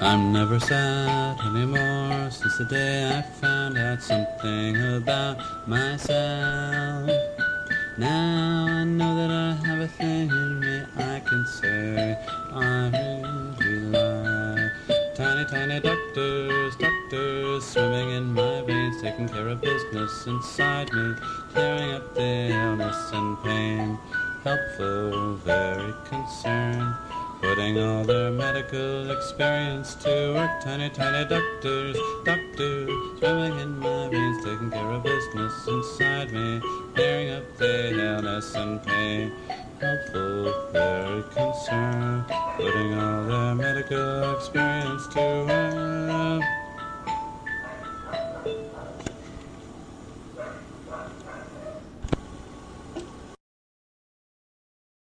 I'm never sad anymore since the day I found out something about myself. Now I know that I have a thing in me I can say I really like. Tiny, tiny doctors, doctors swimming in my veins, taking care of business inside me, clearing up the illness and pain. Helpful, very concerned Putting all their medical experience to work, tiny, tiny doctors, doctors, swimming in my veins, taking care of business inside me, clearing up the illness and pain helpful very concerned. putting all their medical experience to work.